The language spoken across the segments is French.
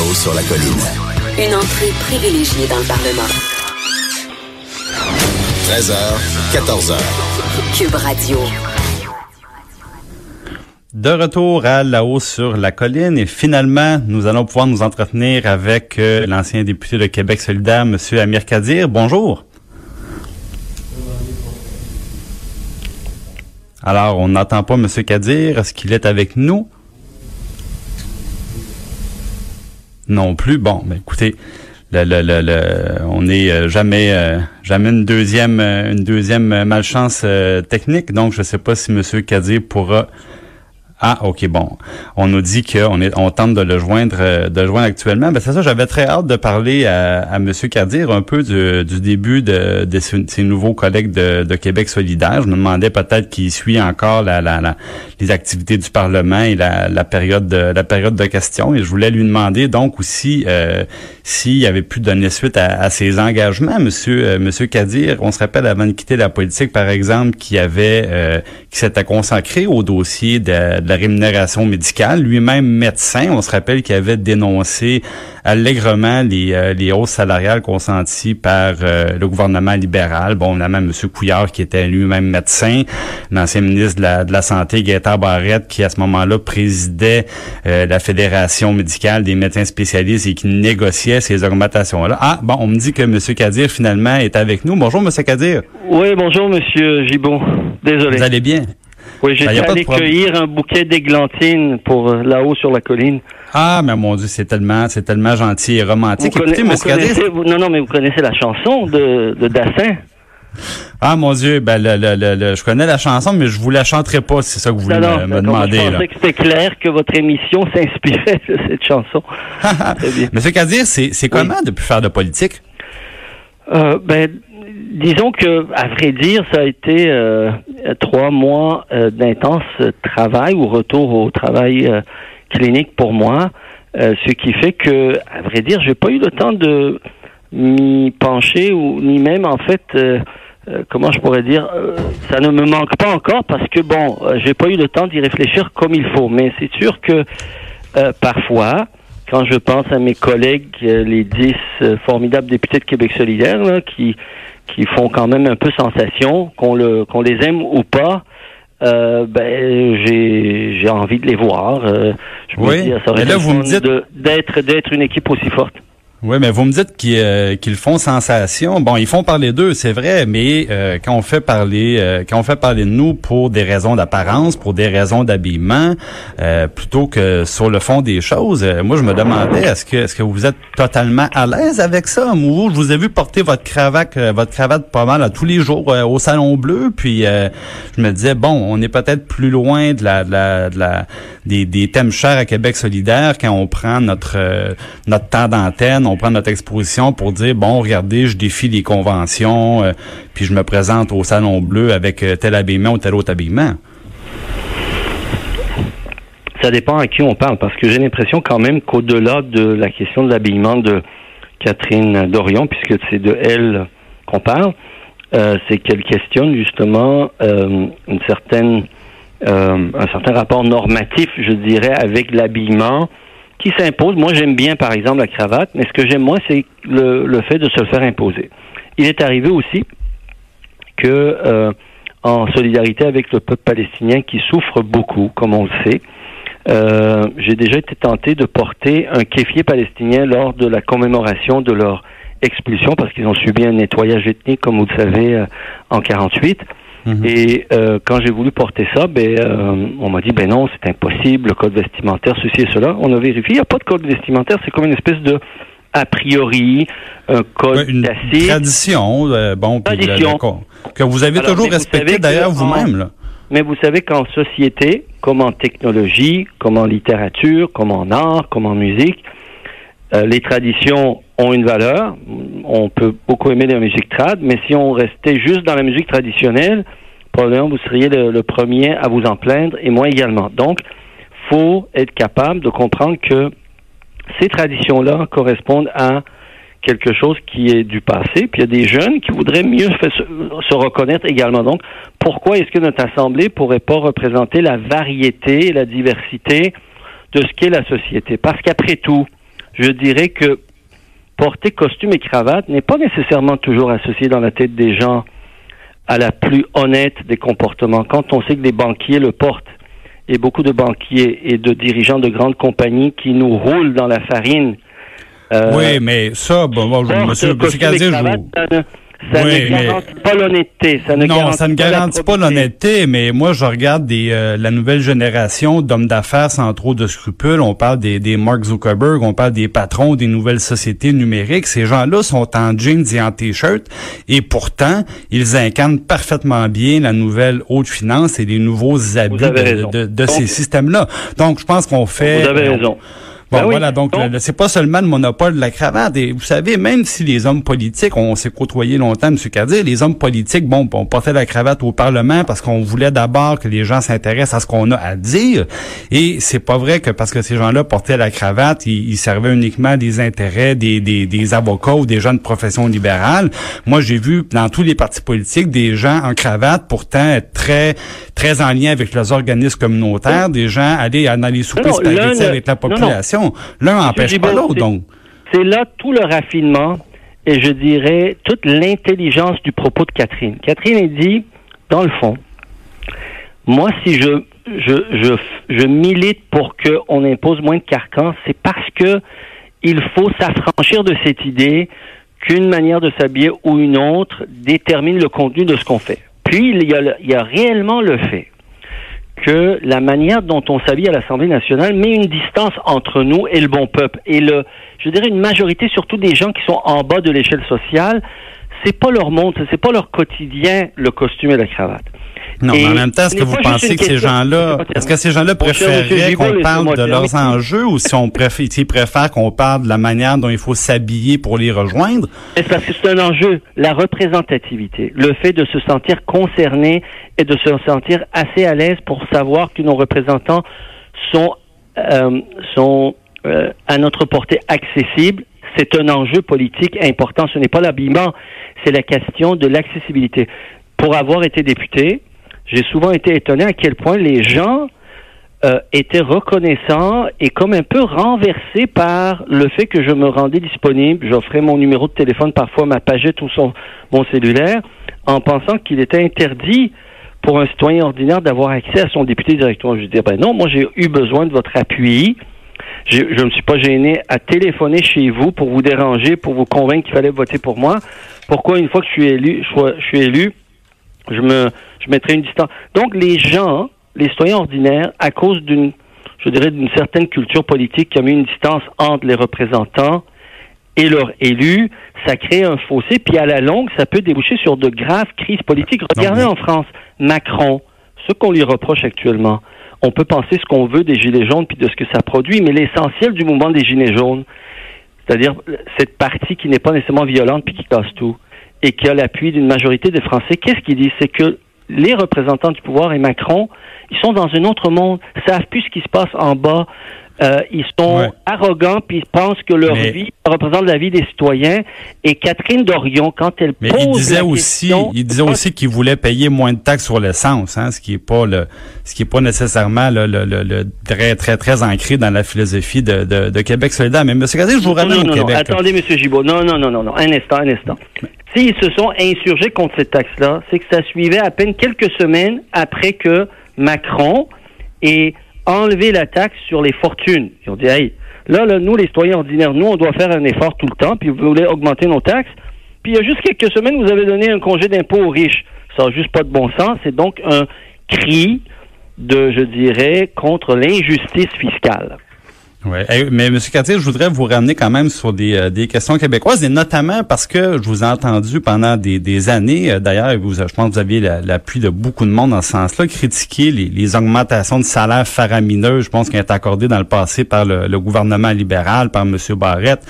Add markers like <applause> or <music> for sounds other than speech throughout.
Là-haut sur la colline. Une entrée privilégiée dans le Parlement. 13h, 14h. Cube Radio. De retour à là-haut sur la colline et finalement, nous allons pouvoir nous entretenir avec euh, l'ancien député de Québec solidaire, M. Amir Kadir. Bonjour. Alors, on n'entend pas M. Kadir. Est-ce qu'il est avec nous? Non plus. Bon, ben écoutez, on n'est euh, jamais euh, jamais une deuxième euh, une deuxième malchance technique. Donc, je ne sais pas si M. Kadir pourra ah, ok, bon. On nous dit qu'on est, on tente de le joindre, euh, de le joindre actuellement. Ben c'est ça. J'avais très hâte de parler à, à Monsieur Kadir un peu du, du début de, de ses, nouveaux collègues de, de Québec solidaire. Je me demandais peut-être qu'il suit encore la, la, les activités du Parlement et la, la période de la période de questions. Et je voulais lui demander donc aussi euh, s'il avait pu donner suite à, ses engagements, Monsieur euh, Monsieur Kadir. On se rappelle avant de quitter la politique, par exemple, qui avait euh, s'était consacré au dossier de, de la rémunération médicale. Lui-même médecin, on se rappelle qu'il avait dénoncé allègrement les, euh, les hausses salariales consenties par euh, le gouvernement libéral. Bon, évidemment, M. Couillard, qui était lui-même médecin, l'ancien ministre de la, de la Santé, Gaëtan Barrette, qui à ce moment-là présidait euh, la Fédération médicale des médecins spécialistes et qui négociait ces augmentations-là. Ah, bon, on me dit que M. Kadir, finalement, est avec nous. Bonjour, M. Kadir. Oui, bonjour, monsieur Gibon. Désolé. Vous allez bien? Oui, Ben, j'étais allé cueillir un bouquet d'églantines pour euh, là-haut sur la colline. Ah, mais mon Dieu, c'est tellement, c'est tellement gentil et romantique. Vous, Écoutez, conna- vous Kadir, connaissez, vous- non, non, mais vous connaissez la chanson de, de Dassin? Ah mon Dieu, ben le, le, le, le- je connais la chanson, mais je vous la chanterai pas, si c'est ça que vous voulez Non, me, demander. je là. pensais que c'était clair que votre émission <laughs> s'inspirait de cette chanson. <laughs> Bien. Monsieur Kadir, c'est c'est comment de plus faire de politique? Euh, ben, disons que, à vrai dire, ça a été euh, trois mois euh, d'intense travail ou retour au travail euh, clinique pour moi, euh, ce qui fait que, à vrai dire, j'ai pas eu le temps de m'y pencher ou ni même en fait. euh, euh, comment je pourrais dire, ça ne me manque pas encore parce que bon, j'ai pas eu le temps d'y réfléchir comme il faut. Mais c'est sûr que parfois, quand je pense à mes collègues, les dix formidables députés de Québec solidaire, là, qui qui font quand même un peu sensation, qu'on le qu'on les aime ou pas, euh, ben j'ai j'ai envie de les voir. euh, je me Oui, dis, ça aurait mais là, été vous me fun dites- de- d'être d'être une équipe aussi forte. Oui, mais vous me dites qu'ils euh, font sensation. Bon, ils font parler d'eux, c'est vrai, mais euh, quand on fait parler, euh, quand on fait parler de nous pour des raisons d'apparence, pour des raisons d'habillement, euh, plutôt que sur le fond des choses, euh, moi je me demandais est-ce que est-ce que vous êtes totalement à l'aise avec ça? Moi, je vous ai vu porter votre cravate, euh, votre cravate pas mal à tous les jours au salon bleu, puis je me disais bon, on est peut-être plus loin de la, de la, de la des, des thèmes chers à Québec solidaire quand on prend notre notre temps d'antenne, on prend notre exposition pour dire bon, regardez, je défie les conventions, euh, puis je me présente au salon bleu avec euh, tel habillement ou tel autre habillement. Ça dépend à qui on parle, parce que j'ai l'impression quand même qu'au-delà de la question de l'habillement de Catherine Dorion, puisque c'est de elle qu'on parle, euh, c'est qu'elle questionne justement euh, une un certain rapport normatif, je dirais, avec l'habillement qui s'impose. Moi, j'aime bien, par exemple, la cravate, mais ce que j'aime moins, c'est le, le fait de se le faire imposer. Il est arrivé aussi que, euh, en solidarité avec le peuple palestinien qui souffre beaucoup, comme on le sait, euh, j'ai déjà été tenté de porter un kéfier palestinien lors de la commémoration de leur expulsion parce qu'ils ont subi un nettoyage ethnique, comme vous le savez, euh, en 48. Mhm. Et euh, quand j'ai voulu porter ça, ben, euh, on m'a dit, ben non, c'est impossible, le code vestimentaire, ceci et cela. On a vérifié, il n'y a pas de code vestimentaire, c'est comme une espèce de a priori, un code Ouais, une tradition, euh, bon, Tradition. le- que vous avez Alors, toujours respecté d'ailleurs vous-même. Mais vous savez qu'en société, comme en technologie, comme en littérature, comme en art, comme en musique, les traditions ont une valeur. On peut beaucoup aimer la musique trad, mais si on restait juste dans la musique traditionnelle, probablement vous seriez le, premier à vous en plaindre et moi également. Donc, faut être capable de comprendre que ces traditions-là correspondent à quelque chose qui est du passé, puis il y a des jeunes qui voudraient mieux se, se reconnaître également. Donc, pourquoi est-ce que notre Assemblée pourrait pas représenter la variété et la diversité de ce qu'est la société? Parce qu'après tout, je dirais que porter costume et cravate n'est pas nécessairement toujours associé dans la tête des gens à la plus honnête des comportements. Quand on sait que des banquiers le portent, et beaucoup de banquiers et de dirigeants de grandes compagnies qui nous roulent dans la farine. Euh, oui, mais ça, bon, bon monsieur, monsieur Cadier, je ça oui, ne garantit pas l'honnêteté. Ça ne non, ça ne garantit pas l'honnêteté, mais moi, je regarde des, euh, la nouvelle génération d'hommes d'affaires sans trop de scrupules. On parle des, des Mark Zuckerberg, on parle des patrons des nouvelles sociétés numériques. Ces gens-là sont en jeans et en t-shirt, et pourtant, ils incarnent parfaitement bien la nouvelle haute finance et les nouveaux abus de, de, de, ces systèmes-là. Donc, je pense qu'on fait... Vous avez raison. Bon, ben voilà, donc, c'est pas seulement le monopole de la cravate. Et vous savez, même si les hommes politiques, on s'est côtoyé longtemps, M. Kadir, les hommes politiques, bon, on portait la cravate au Parlement parce qu'on voulait d'abord que les gens s'intéressent à ce qu'on a à dire. Et c'est pas vrai que parce que ces gens-là portaient la cravate, ils, servaient uniquement des intérêts des, des, des, avocats ou des gens de profession libérale. Moi, j'ai vu dans tous les partis politiques des gens en cravate pourtant être très, très en lien avec leurs organismes communautaires, des gens aller dans les soupers avec la population. L'un n'empêche pas l'autre, donc. C'est là tout le raffinement et je dirais toute l'intelligence du propos de Catherine. Catherine a dit, dans le fond, moi, si je, je, je, je milite pour qu'on impose moins de carcans, c'est parce que il faut s'affranchir de cette idée qu'une manière de s'habiller ou une autre détermine le contenu de ce qu'on fait. Puis, il y, a, il y a réellement le fait que la manière dont on s'habille à l'Assemblée nationale met une distance entre nous et le bon peuple. Et le, je dirais une majorité, surtout des gens qui sont en bas de l'échelle sociale, c'est pas leur monde, c'est pas leur quotidien, le costume et la cravate. Non, mais en même temps, est-ce que vous pensez que ces gens-là, est-ce que ces gens-là préféreraient qu'on parle de leurs enjeux ou si on préfère, s'ils préfèrent qu'on parle de la manière dont il faut s'habiller pour les rejoindre? C'est parce que c'est un enjeu, la représentativité, le fait de se sentir concerné et de se sentir assez à l'aise pour savoir que nos représentants sont, euh, sont euh, à notre portée accessible c'est un enjeu politique important. Ce n'est pas l'habillement, c'est la question de l'accessibilité. Pour avoir été député, j'ai souvent été étonné à quel point les gens euh, étaient reconnaissants et comme un peu renversés par le fait que je me rendais disponible. J'offrais mon numéro de téléphone, parfois ma pagette ou son, mon cellulaire, en pensant qu'il était interdit pour un citoyen ordinaire d'avoir accès à son député directement. Je disais, ben non, moi j'ai eu besoin de votre appui. Je ne me suis pas gêné à téléphoner chez vous pour vous déranger, pour vous convaincre qu'il fallait voter pour moi. Pourquoi une fois que je suis élu, je suis élu, je me, je mettrai une distance. Donc, les gens, les citoyens ordinaires, à cause d'une, je dirais, d'une certaine culture politique qui a mis une distance entre les représentants et leurs élus, ça crée un fossé, puis à la longue, ça peut déboucher sur de graves crises politiques. Regardez en France, Macron, ce qu'on lui reproche actuellement. On peut penser ce qu'on veut des Gilets jaunes puis de ce que ça produit, mais l'essentiel du mouvement des Gilets jaunes, c'est-à-dire cette partie qui n'est pas nécessairement violente puis qui casse tout, et qui a l'appui d'une majorité des Français, qu'est-ce qu'il dit? C'est que les représentants du pouvoir et Macron, ils sont dans un autre monde, savent plus ce qui se passe en bas. Euh, ils sont arrogants puis ils pensent que leur vie représente la vie des citoyens. Et Catherine Dorion, quand elle mais pose il disait la aussi, question, il disait aussi qu'il voulait payer moins de taxes sur l'essence, hein, ce qui est pas le, ce qui est pas nécessairement le, le, le, le très très très ancré dans la philosophie de, de, de Québec solidaire. Mais Monsieur Gazet, je vous ramène non, non, au non, Québec. attendez, Monsieur Gibault. Non, non, non, non, non. Un instant, un instant. S'ils se sont insurgés contre cette taxe-là, c'est que ça suivait à peine quelques semaines après que Macron ait enlevé la taxe sur les fortunes. Ils ont dit, hey, là, là, nous, les citoyens ordinaires, nous, on doit faire un effort tout le temps, puis vous voulez augmenter nos taxes. Puis il y a juste quelques semaines, vous avez donné un congé d'impôt aux riches. Ça n'a juste pas de bon sens. C'est donc un cri de, je dirais, contre l'injustice fiscale. Ouais. mais M. Cartier, je voudrais vous ramener quand même sur des, euh, des questions québécoises, et notamment parce que je vous ai entendu pendant des, des années, euh, d'ailleurs, je pense que vous aviez l'appui de beaucoup de monde dans ce sens-là, critiquer les, les, augmentations de salaires faramineux, je pense, qui ont été accordées dans le passé par le, gouvernement libéral, par M. Barrette,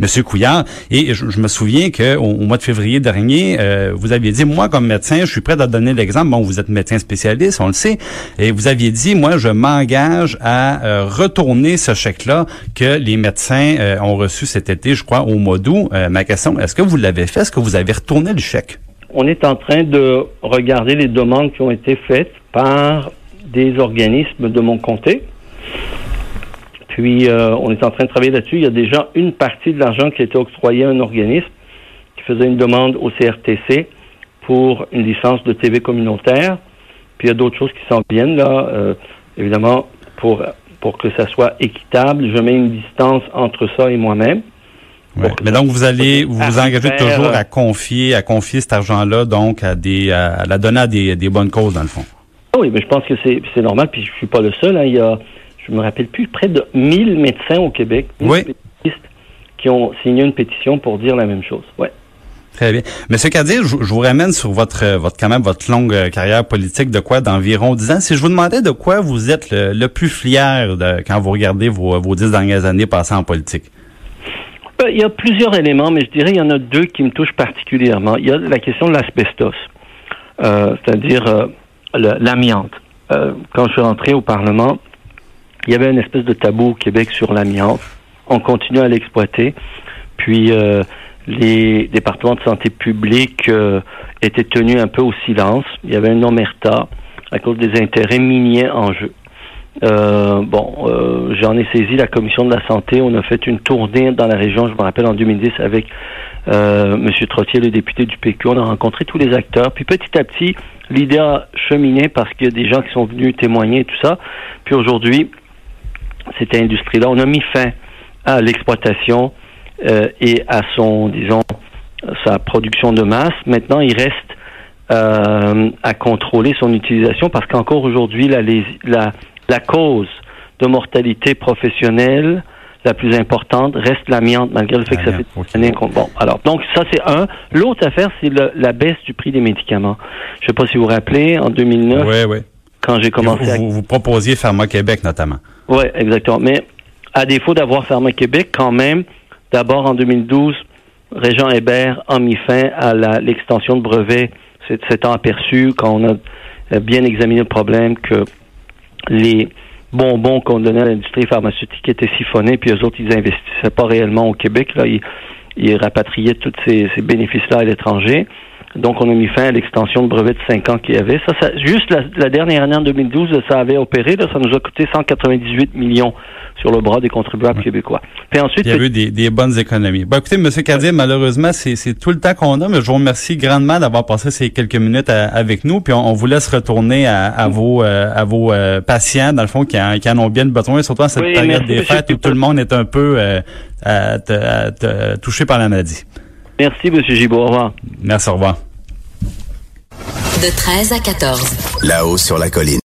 M. Couillard. Et je, me souviens qu'au au mois de février dernier, euh, vous aviez dit, moi, comme médecin, je suis prêt à donner l'exemple. Bon, vous êtes médecin spécialiste, on le sait. Et vous aviez dit, moi, je m'engage à retourner ce chèque là que les médecins euh, ont reçu cet été, je crois, au mois d'août. Euh, ma question, est-ce que vous l'avez fait? Est-ce que vous avez retourné le chèque? On est en train de regarder les demandes qui ont été faites par des organismes de mon comté. Puis, euh, on est en train de travailler là-dessus. Il y a déjà une partie de l'argent qui a été octroyé à un organisme qui faisait une demande au CRTC pour une licence de TV communautaire. Puis, il y a d'autres choses qui s'en viennent, là. évidemment, pour pour que ça soit équitable. Je mets une distance entre ça et moi-même. Mais donc vous allez vous, vous engagez toujours à confier à confier cet argent-là donc à des à, la donner à des, des, bonnes causes dans le fond. Oui, mais je pense que c'est normal puis je suis pas le seul. Hein. Il y a je me rappelle plus près de 1000 médecins au Québec, qui ont signé une pétition pour dire la même chose. Ouais. Très bien. Monsieur Kadir, je, vous ramène sur votre, votre quand même votre longue euh, carrière politique de quoi d'environ dix ans. Si je vous demandais de quoi vous êtes le, plus fier quand vous regardez vos, vos dix dernières années passées en politique? Euh, il y a plusieurs éléments, mais je dirais qu'il y en a deux qui me touchent particulièrement. Il y a la question de l'asbestos, euh, c'est-à-dire l'amiante. quand je suis rentré au Parlement, il y avait une espèce de tabou au Québec sur l'amiante. On continue à l'exploiter. Puis les départements de santé publique euh, étaient tenus un peu au silence. Il y avait un omerta à cause des intérêts miniers en jeu. Euh, bon, euh, j'en ai saisi la commission de la santé. On a fait une tournée dans la région, je me rappelle en 2010, avec euh, M. Trottier, le député du PQ. On a rencontré tous les acteurs. Puis petit à petit, l'idée a cheminé parce qu'il y a des gens qui sont venus témoigner et tout ça. Puis aujourd'hui, cette industrie-là, on a mis fin à l'exploitation et à son, disons, sa production de masse. Maintenant, il reste euh, à contrôler son utilisation parce qu'encore aujourd'hui, la, la, la cause de mortalité professionnelle la plus importante reste l'amiante, malgré le fait que ça fait okay. années Bon, alors, donc ça c'est un. L'autre affaire, c'est la baisse du prix des médicaments. Je ne sais pas si vous vous rappelez, en 2009, ouais, ouais. quand j'ai commencé vous, à... Vous, vous proposiez Pharma-Québec, notamment. Oui, exactement. Mais à défaut d'avoir Pharma-Québec, quand même, D'abord, en 2012, Régent Hébert a mis fin à l'extension de brevets, s'étant aperçu, quand on a euh, bien examiné le problème, que les bonbons qu'on donnait à l'industrie pharmaceutique étaient siphonnés, puis eux autres, ils investissaient pas réellement au Québec. Là, ils, rapatriaient tous ces, bénéfices-là à l'étranger. Donc, on a mis fin à l'extension de brevets de 5 ans qu'il y avait. Ça, ça juste la, dernière année, en 2012, ça avait opéré. Là, ça nous a coûté 198 millions sur le bras des contribuables québécois. Puis ensuite, il y a eu des, des bonnes économies. Bon, écoutez, M. Cadier, malheureusement, c'est tout le temps qu'on a, mais je vous remercie grandement d'avoir passé ces quelques minutes avec nous. Puis on, vous laisse retourner à, à vos euh, à vos euh, patients, dans le fond, qui en, qui en ont bien besoin, surtout en cette période des fêtes où tout le monde est un peu euh, touché par la maladie. Merci, M. Gibault. Au revoir. Merci, au revoir. De 13 à 14. Là-haut sur la colline.